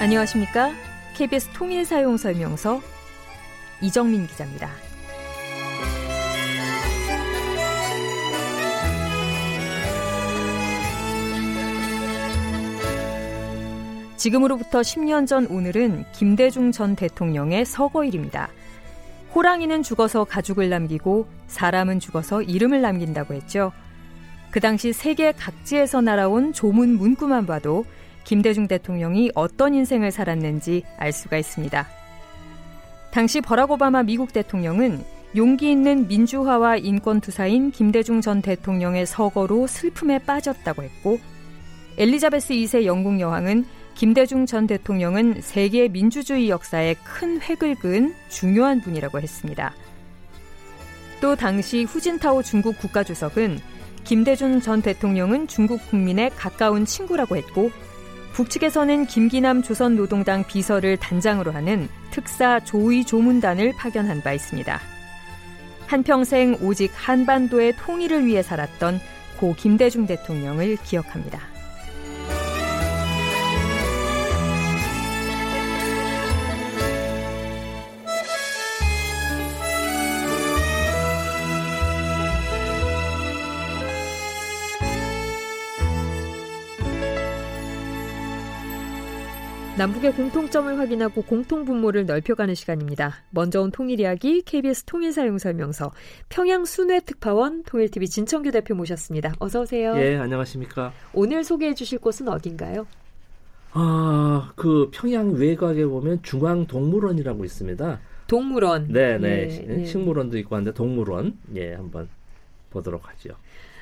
안녕하십니까? KBS 통일 사용 설명서 이정민 기자입니다. 지금으로부터 10년 전 오늘은 김대중 전 대통령의 서거일입니다. 호랑이는 죽어서 가죽을 남기고 사람은 죽어서 이름을 남긴다고 했죠. 그 당시 세계 각지에서 날아온 조문 문구만 봐도 김대중 대통령이 어떤 인생을 살았는지 알 수가 있습니다. 당시 버락 오바마 미국 대통령은 용기 있는 민주화와 인권 투사인 김대중 전 대통령의 서거로 슬픔에 빠졌다고 했고 엘리자베스 2세 영국 여왕은 김대중 전 대통령은 세계 민주주의 역사에 큰 획을 그은 중요한 분이라고 했습니다. 또 당시 후진타오 중국 국가주석은 김대중 전 대통령은 중국 국민의 가까운 친구라고 했고 북측에서는 김기남 조선노동당 비서를 단장으로 하는 특사 조의 조문단을 파견한 바 있습니다. 한평생 오직 한반도의 통일을 위해 살았던 고 김대중 대통령을 기억합니다. 남북의 공통점을 확인하고 공통 분모를 넓혀가는 시간입니다. 먼저 온 통일 이야기 KBS 통일 사용 설명서 평양 순회 특파원 통일TV 진청규 대표 모셨습니다. 어서 오세요. 예, 안녕하십니까? 오늘 소개해 주실 곳은 어딘가요? 아, 그 평양 외곽에 보면 중앙 동물원이라고 있습니다. 동물원. 네, 네. 예, 예. 식물원도 있고 한데 동물원. 예, 한번 보도록 하죠.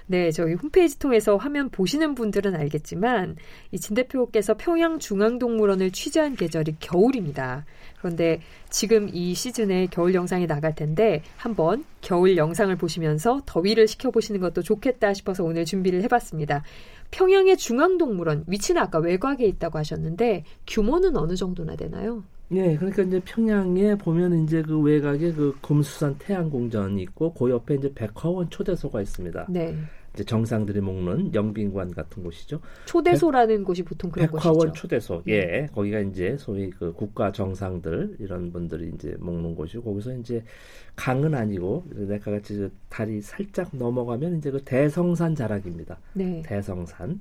네, 저희 홈페이지 통해서 화면 보시는 분들은 알겠지만 이 진 대표께서 평양 중앙동물원을 취재한 계절이 겨울입니다. 그런데 지금 이 시즌에 겨울 영상이 나갈 텐데 한번 겨울 영상을 보시면서 더위를 식혀보시는 것도 좋겠다 싶어서 오늘 준비를 해봤습니다. 평양의 중앙동물원 위치는 아까 외곽에 있다고 하셨는데 규모는 어느 정도나 되나요? 네, 그러니까 이제 평양에 보면 이제 그 외곽에 그 금수산 태양공전이 있고 그 옆에 이제 백화원 초대소가 있습니다. 네. 이제 정상들이 먹는 영빈관 같은 곳이죠. 초대소라는 백, 곳이 보통 그런 백화원 곳이죠. 초대소. 예. 거기가 이제 소위 그 국가 정상들 이런 분들이 이제 먹는 곳이고 거기서 이제 강은 아니고 내가 같이 다리 살짝 넘어가면 이제 그 대성산 자락입니다. 네. 대성산.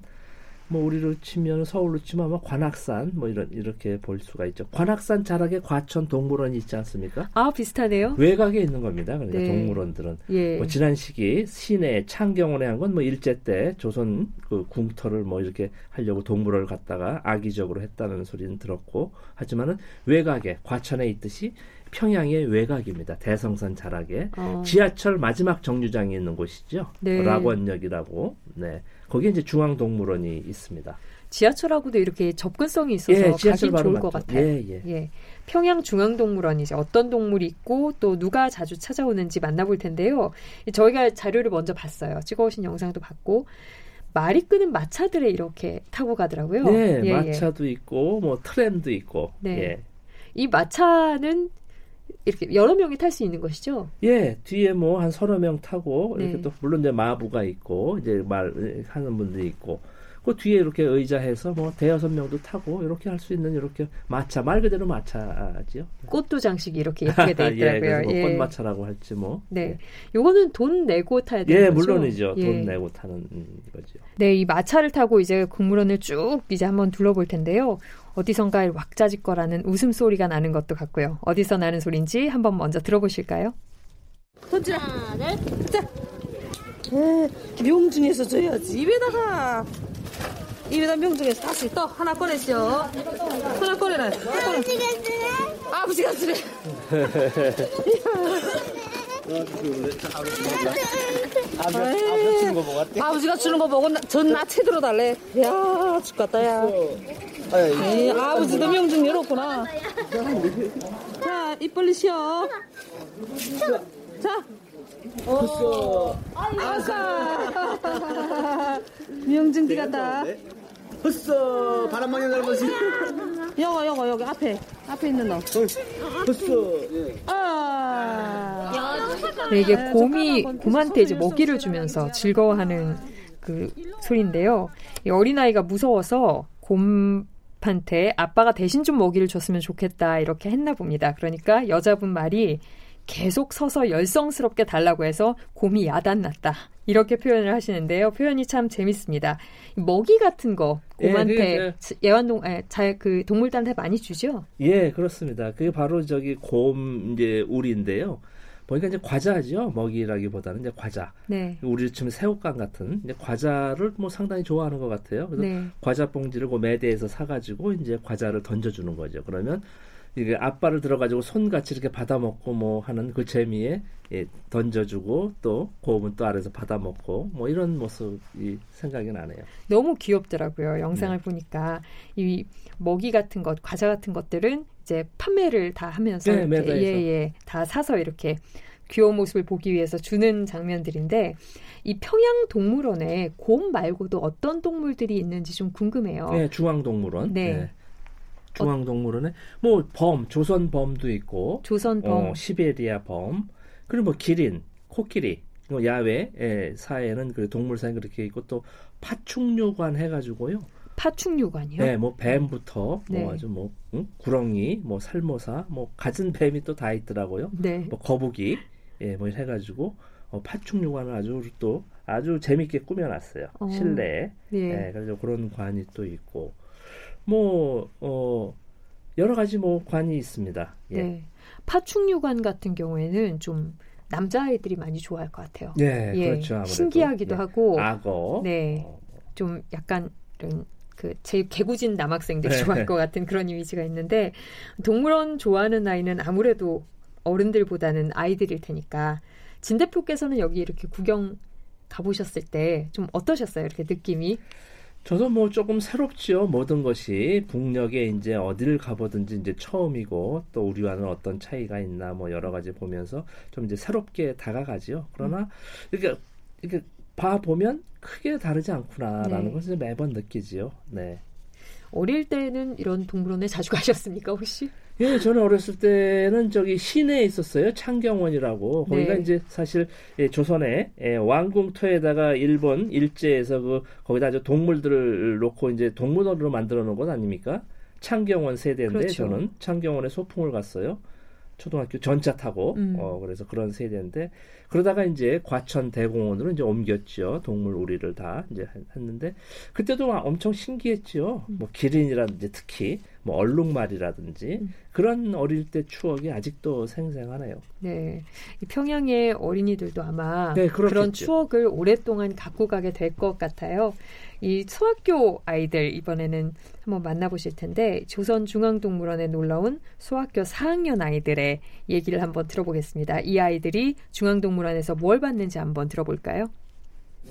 뭐 우리로 치면 서울로 치면 아마 관악산 뭐 이런 이렇게 볼 수가 있죠. 관악산 자락에 과천 동물원이 있지 않습니까? 아 비슷하네요. 외곽에 있는 겁니다. 그러니까 네. 동물원들은 예. 뭐 지난 시기 시내 창경원에 한 건 뭐 일제 때 조선 그 궁터를 뭐 이렇게 하려고 동물원을 갖다가 악의적으로 했다는 소리는 들었고 하지만은 외곽에 과천에 있듯이 평양의 외곽입니다. 대성산 자락에 어. 지하철 마지막 정류장에 있는 곳이죠. 네. 락원역이라고. 네. 거기에 이제 중앙동물원이 있습니다. 지하철하고도 이렇게 접근성이 있어서 예, 가기 좋을 맞죠. 것 같아요. 예, 예. 예. 평양 중앙동물원 이제 어떤 동물이 있고 또 누가 자주 찾아오는지 만나볼 텐데요. 저희가 자료를 먼저 봤어요. 찍어오신 영상도 봤고 말이 끄는 마차들에 이렇게 타고 가더라고요. 네, 예, 예. 마차도 예. 있고 뭐 트램도 있고. 네. 예. 이 마차는 이렇게 여러 명이 탈 수 있는 것이죠? 예, 뒤에 뭐 한 서너 명 타고 이렇게 네. 또 물론 이제 마부가 있고 이제 말 하는 분들이 있고 그 뒤에 이렇게 의자해서 뭐 대여섯 명도 타고 이렇게 할 수 있는 이렇게 마차 말 그대로 마차지요. 꽃도 장식이 이렇게 예쁘게 돼 있더라고요. 예, 뭐 예. 꽃마차라고 할지 뭐. 네, 예. 요거는 돈 내고 타야 되는 예, 거죠. 물론이죠. 예. 돈 내고 타는 거죠. 네, 이 마차를 타고 이제 국물원을 쭉 이제 한번 둘러볼 텐데요. 어디선가 왁자지껄하는 웃음소리가 나는 것도 같고요. 어디서 나는 소리인지 한번 먼저 들어보실까요? 하나, 둘, 자. 에, 명중에서 줘야지. 입에다가. 입에다 명중에서 다시 또 하나 꺼내시오. 하나 꺼내라. 아버지가 쓰래? 아버지가 쓰래. 아버지가 주는 거 보고 전나 채들어 달래. 야, 죽겠다, 야. 에이, 아버지도 명중 열었구나. 자, 입 벌리시오. 자. 벌써. 아까. 명중 뒤갔다. 벌써 바람막이 넓어지. 여거 여거 여기 앞에 앞에 있는 너. 벌써. 아. 네, 이게 곰이 곰한테 이제 먹이를 주면서 즐거워하는 그 소리인데요. 이 어린아이가 무서워서 곰 집한테 아빠가 대신 좀 먹이를 줬으면 좋겠다 이렇게 했나 봅니다. 그러니까 여자분 말이 계속 서서 열성스럽게 달라고 해서 곰이 야단났다. 이렇게 표현을 하시는데요. 표현이 참 재밌습니다. 먹이 같은 거 곰한테 예, 그, 애완동 그 동물들한테 많이 주죠? 예, 그렇습니다. 그게 바로 저기 곰 이제 우리인데요. 보니까 이제 과자죠. 먹이라기보다는 이제 과자. 네. 우리 지금 새우깡 같은 이제 과자를 뭐 상당히 좋아하는 것 같아요. 그래서 네. 과자 봉지를 그 매대에서 사가지고 이제 과자를 던져주는 거죠. 그러면 이게 앞발을 들어가지고 손같이 이렇게 받아먹고 뭐 하는 그 재미에 예, 던져주고 또 고음은 또 아래서 받아먹고 뭐 이런 모습이 생각이 나네요. 너무 귀엽더라고요. 영상을 네. 보니까 이 먹이 같은 것, 과자 같은 것들은 이제 판매를 다 하면서 네, 이렇게 예예 다 사서 이렇게 귀여운 모습을 보기 위해서 주는 장면들인데 이 평양 동물원에 곰 말고도 어떤 동물들이 있는지 좀 궁금해요. 네, 중앙 동물원. 네. 네. 중앙동물원에 뭐 범, 조선 범도 있고, 조선 범, 어, 시베리아 범, 그리고 뭐 기린, 코끼리, 뭐 야외 예, 사회는 그 동물사에 그렇게 있고 또 파충류관 해가지고요. 파충류관이요? 네, 뭐 뱀부터 네. 뭐 아주 뭐 응? 구렁이, 뭐 살모사, 뭐 갖은 뱀이 또 다 있더라고요. 네. 뭐 거북이, 예, 뭐 해가지고 어, 파충류관을 아주 또 아주 재밌게 꾸며놨어요. 어. 실내에. 예. 예, 그래서 그런 관이 또 있고 뭐 어, 여러 가지 뭐 관이 있습니다. 예. 네. 파충류관 같은 경우에는 좀 남자아이들이 많이 좋아할 것 같아요. 네, 예, 그렇죠. 아무래도. 신기하기도 예. 하고. 악어. 네. 어, 뭐. 좀 약간 이런 그제 개구진 남학생들이 네. 좋아할 것 같은 그런 이미지가 있는데 동물원 좋아하는 아이는 아무래도 어른들보다는 아이들일 테니까 진 대표께서는 여기 이렇게 구경 가보셨을 때 좀 어떠셨어요? 이렇게 느낌이? 저도 뭐 조금 새롭지요. 모든 것이 북녘에 이제 어디를 가보든지 이제 처음이고 또 우리와는 어떤 차이가 있나 뭐 여러 가지 보면서 좀 이제 새롭게 다가가지요. 그러나 음. 이렇게 이렇게 봐 보면 크게 다르지 않구나라는 네. 것을 매번 느끼지요. 네. 어릴 때는 이런 동물원에 자주 가셨습니까 혹시? 예, 저는 어렸을 때는 저기 시내에 있었어요. 창경원이라고. 거기가 네. 이제 사실 예, 조선의 예, 왕궁터에다가 일본 일제에서 그 거기다 저 동물들을 놓고 이제 동물원으로 만들어 놓은 것 아닙니까? 창경원 세대인데 그렇죠. 저는 창경원에 소풍을 갔어요. 초등학교 전차 타고 음. 어 그래서 그런 세대인데 그러다가 이제 과천 대공원으로 이제 옮겼죠 동물 우리를 다 이제 했는데 그때도 엄청 신기했죠 음. 뭐 기린이라든지 특히 뭐 얼룩말이라든지 음. 그런 어릴 때 추억이 아직도 생생하네요. 네, 이 평양의 어린이들도 아마 네, 그런 추억을 오랫동안 갖고 가게 될 것 같아요. 이 소학교 아이들 이번에는 한번 만나보실 텐데 조선중앙동물원에 놀러온 소학교 4학년 아이들의 얘기를 한번 들어보겠습니다. 이 아이들이 중앙동물원에서 뭘 봤는지 한번 들어볼까요?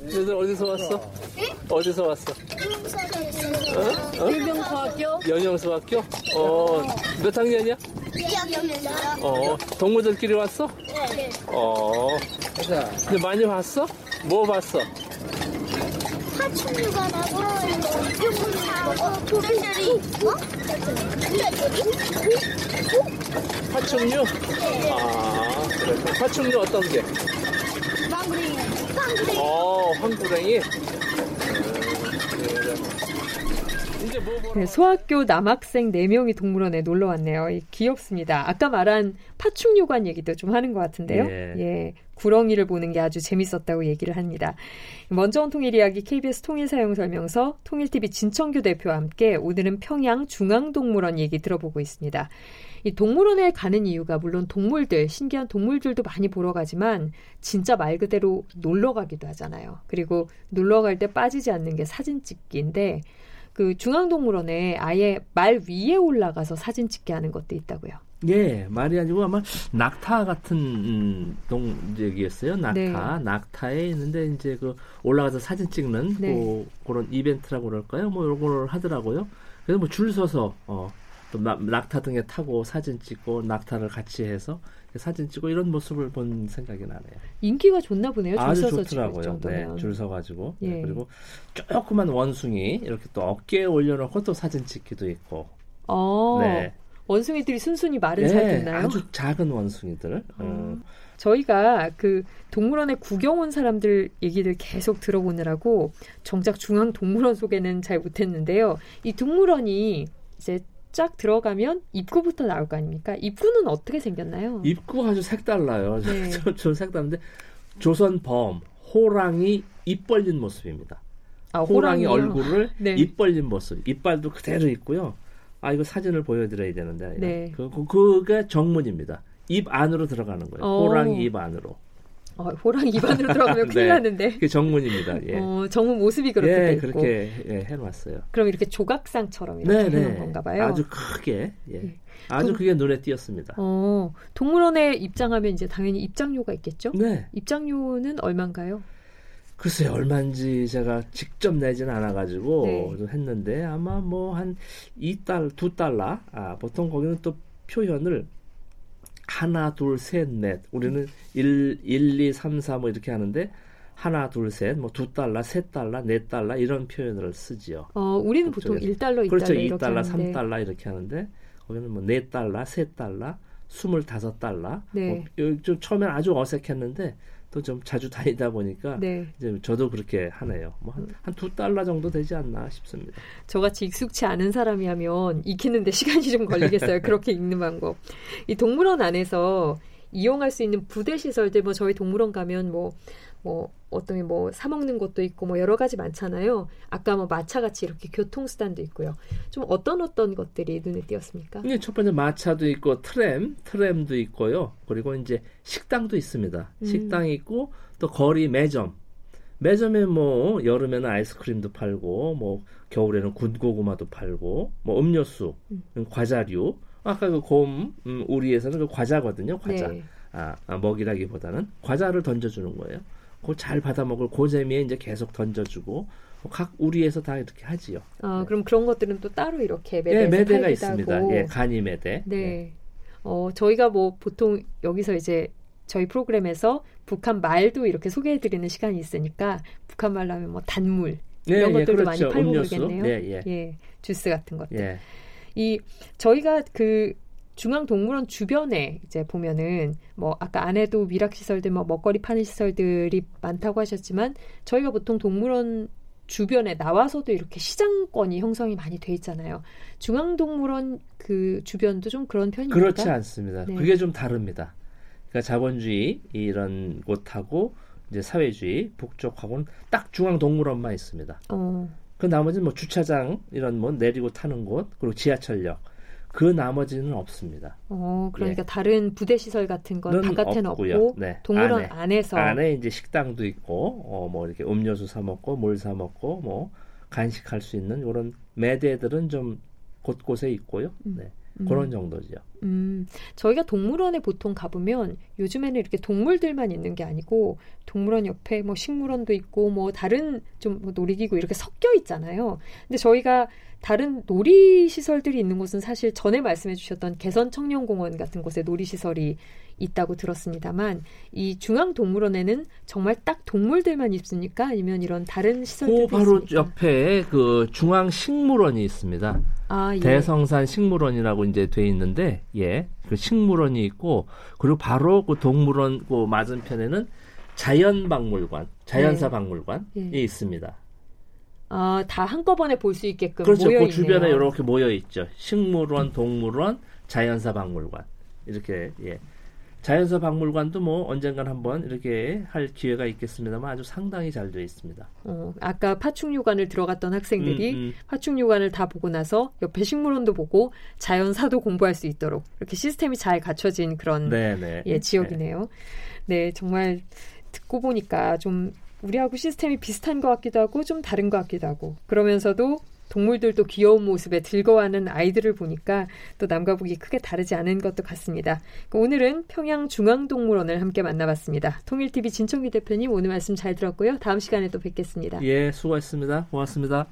얘들 어디서 왔어? 네? 어디서 왔어? 어? 어? 연영소학교. 연영소학교? 어, 몇 학년이야? 2학년이요. 어, 동물들끼리 왔어? 네. 어, 근데 많이 봤어? 뭐 봤어? 파충류가 나고, 용사하고, 도리들이, 어? 파충류? 네. 아, 그래. 파충류 어떤 게? 황구랭이. 어, 황구랭이? 네, 소학교 남학생 4명이 동물원에 놀러 왔네요. 귀엽습니다. 아까 말한 파충류관 얘기도 좀 하는 것 같은데요. 예. 예. 구렁이를 보는 게 아주 재밌었다고 얘기를 합니다. 먼저 온 통일 이야기 KBS 통일 사용 설명서 통일TV 진청규 대표와 함께 오늘은 평양 중앙동물원 얘기 들어보고 있습니다. 이 동물원에 가는 이유가 물론 동물들, 신기한 동물들도 많이 보러 가지만 진짜 말 그대로 놀러 가기도 하잖아요. 그리고 놀러 갈 때 빠지지 않는 게 사진 찍기인데 그 중앙동물원에 아예 말 위에 올라가서 사진 찍게 하는 것도 있다고요. 예, 말이 아니고 아마 낙타 같은 음, 동적이었어요. 낙타, 네. 낙타에 있는데 이제 그 올라가서 사진 찍는 네. 뭐 그런 이벤트라고 그럴까요? 뭐 이런 걸 하더라고요. 그래서 뭐 줄 서서 어, 또 낙타 등에 타고 사진 찍고 낙타를 같이 해서 사진 찍고 이런 모습을 본 생각이 나네요. 인기가 좋나 보네요. 아주 좋더라고요. 네, 줄 서가지고 네, 예. 네, 그리고 조그만 원숭이 이렇게 또 어깨에 올려놓고 또 사진 찍기도 있고. 어, 네. 원숭이들이 순순히 말은 네, 잘 듣나요? 아주 작은 원숭이들. 어. 음. 저희가 그 동물원에 구경 온 사람들 얘기를 계속 들어보느라고 정작 중앙 동물원 소개는 잘 못했는데요. 이 동물원이 이제 쫙 들어가면 입구부터 나올 거 아닙니까? 입구는 어떻게 생겼나요? 입구 아주 색달라요. 네. 저, 저 색다른데 조선 범 호랑이 입 벌린 모습입니다. 아, 호랑이 얼굴을 네. 입 벌린 모습, 이빨도 그대로 있고요. 아 이거 사진을 보여드려야 되는데 네. 그, 그 그게 정문입니다. 입 안으로 들어가는 거예요. 오. 호랑이 입 안으로. 어, 호랑이 입안으로 들어가면 큰일 네. 나는데. 그게 정문입니다. 예. 어, 정문 모습이 그렇게 예, 돼 있고. 그렇게 예, 해놨어요. 그럼 이렇게 조각상처럼 이렇게 네, 해놓은 건가 봐요. 아주 크게. 예. 네. 아주 동, 그게 눈에 띄었습니다. 어, 동물원에 입장하면 이제 당연히 입장료가 있겠죠? 네. 입장료는 얼마인가요? 글쎄요, 얼마인지 제가 직접 내지는 않아가지고 네. 했는데 아마 뭐한 2달, 2달러. 아, 보통 거기는 또 표현을 하나, 둘, 셋, 넷. 우리는 1, 1 2, 3, 4뭐 이렇게 하는데 하나, 둘, 셋, 뭐 두 달러, 세 달러, 네 달러 이런 표현을 쓰지요. 어, 우리는 보통 1달러, 2달러 그렇죠. 2달러, 3달러 이렇게 하는데 거기는 뭐 네 달러, 세 달러, 25달러. 네. 뭐, 좀 처음엔 아주 어색했는데 또 좀 자주 다니다 보니까 네. 이제 저도 그렇게 하네요. 뭐 한두 달러 정도 되지 않나 싶습니다. 저같이 익숙치 않은 사람이 하면 익히는데 시간이 좀 걸리겠어요. 그렇게 읽는 방법. 이 동물원 안에서 이용할 수 있는 부대 시설들 뭐 저희 동물원 가면 뭐 뭐 어떤 뭐 사 먹는 것도 있고 뭐 여러 가지 많잖아요. 아까 뭐 마차 같이 이렇게 교통 수단도 있고요. 좀 어떤 어떤 것들이 눈에 띄었습니까? 네, 첫 번째 마차도 있고 트램, 트램도 있고요. 그리고 이제 식당도 있습니다. 음. 식당이 있고 또 거리 매점. 매점에 뭐 여름에는 아이스크림도 팔고 뭐 겨울에는 군고구마도 팔고 뭐 음료수, 음. 과자류. 아까 그 곰 음, 우리에서는 그 과자거든요. 과자. 네. 아, 아, 먹이라기보다는 과자를 던져주는 거예요. 그걸 잘 받아먹을 고재미에 이제 계속 던져주고 각 우리에서 다 이렇게 하지요. 아 네. 그럼 그런 것들은 또 따로 이렇게 매대 예, 매대가 있습니다. 하고. 예, 간이 매대. 네. 네. 어 저희가 뭐 보통 여기서 이제 저희 프로그램에서 북한 말도 이렇게 소개해드리는 시간이 있으니까 북한 말로 하면 뭐 단물 예, 이런 예, 것들도 그렇죠. 많이 팔고 음료수? 그러겠네요. 예, 예. 예, 주스 같은 것들. 예. 이 저희가 그 중앙동물원 주변에 이제 보면은 뭐 아까 안에도 미락 시설들 뭐 먹거리 파는 시설들이 많다고 하셨지만 저희가 보통 동물원 주변에 나와서도 이렇게 시장권이 형성이 많이 돼 있잖아요. 중앙동물원 그 주변도 좀 그런 편입니까? 그렇지 않습니다. 네. 그게 좀 다릅니다. 그러니까 자본주의 이런 곳하고 이제 사회주의 북쪽하고는 딱 중앙동물원만 있습니다. 어. 그 나머지는 뭐 주차장 이런 뭐 내리고 타는 곳 그리고 지하철역 그 나머지는 없습니다. 어, 그러니까 예. 다른 부대 시설 같은 건 바깥에는 없고요. 없고 네. 동물원 안에, 서 안에 이제 식당도 있고 어, 뭐 이렇게 음료수 사 먹고 물사 먹고 뭐 간식할 수 있는 이런 매대들은 좀 곳곳에 있고요. 음. 네. 음. 그런 정도죠. 음, 저희가 동물원에 보통 가보면 요즘에는 이렇게 동물들만 있는 게 아니고 동물원 옆에 뭐 식물원도 있고 뭐 다른 좀 뭐 놀이기구 이렇게 섞여 있잖아요. 근데 저희가 다른 놀이 시설들이 있는 곳은 사실 전에 말씀해 주셨던 개선 청년공원 같은 곳에 놀이 시설이 있다고 들었습니다만 이 중앙동물원에는 정말 딱 동물들만 있습니까? 아니면 이런 다른 시설들도 그 바로 있습니까? 옆에 그 중앙식물원이 있습니다. 아, 예. 대성산 식물원이라고 이제 돼 있는데 예. 그 식물원이 있고 그리고 바로 그 동물원 그 맞은편에는 자연박물관, 자연사 네. 박물관이 예. 있습니다. 아, 다 한꺼번에 볼 수 있게끔 그렇죠. 모여 그 주변에 이렇게 모여 있죠. 식물원, 동물원, 자연사 박물관 이렇게 예. 자연사 박물관도 뭐 언젠간 한번 이렇게 할 기회가 있겠습니다만 아주 상당히 잘 되어 있습니다. 어, 아까 파충류관을 들어갔던 학생들이 음, 음. 파충류관을 다 보고 나서 옆에 식물원도 보고 자연사도 공부할 수 있도록 이렇게 시스템이 잘 갖춰진 그런 네네. 네. 예, 지역이네요. 네, 정말 듣고 보니까 좀 우리하고 시스템이 비슷한 것 같기도 하고 좀 다른 것 같기도 하고 그러면서도 동물들도 귀여운 모습에 즐거워하는 아이들을 보니까 또 남과 북이 크게 다르지 않은 것도 같습니다. 그 오늘은 평양중앙동물원을 함께 만나봤습니다. 통일TV 진청기 대표님 오늘 말씀 잘 들었고요. 다음 시간에 또 뵙겠습니다. 예, 수고하셨습니다. 고맙습니다.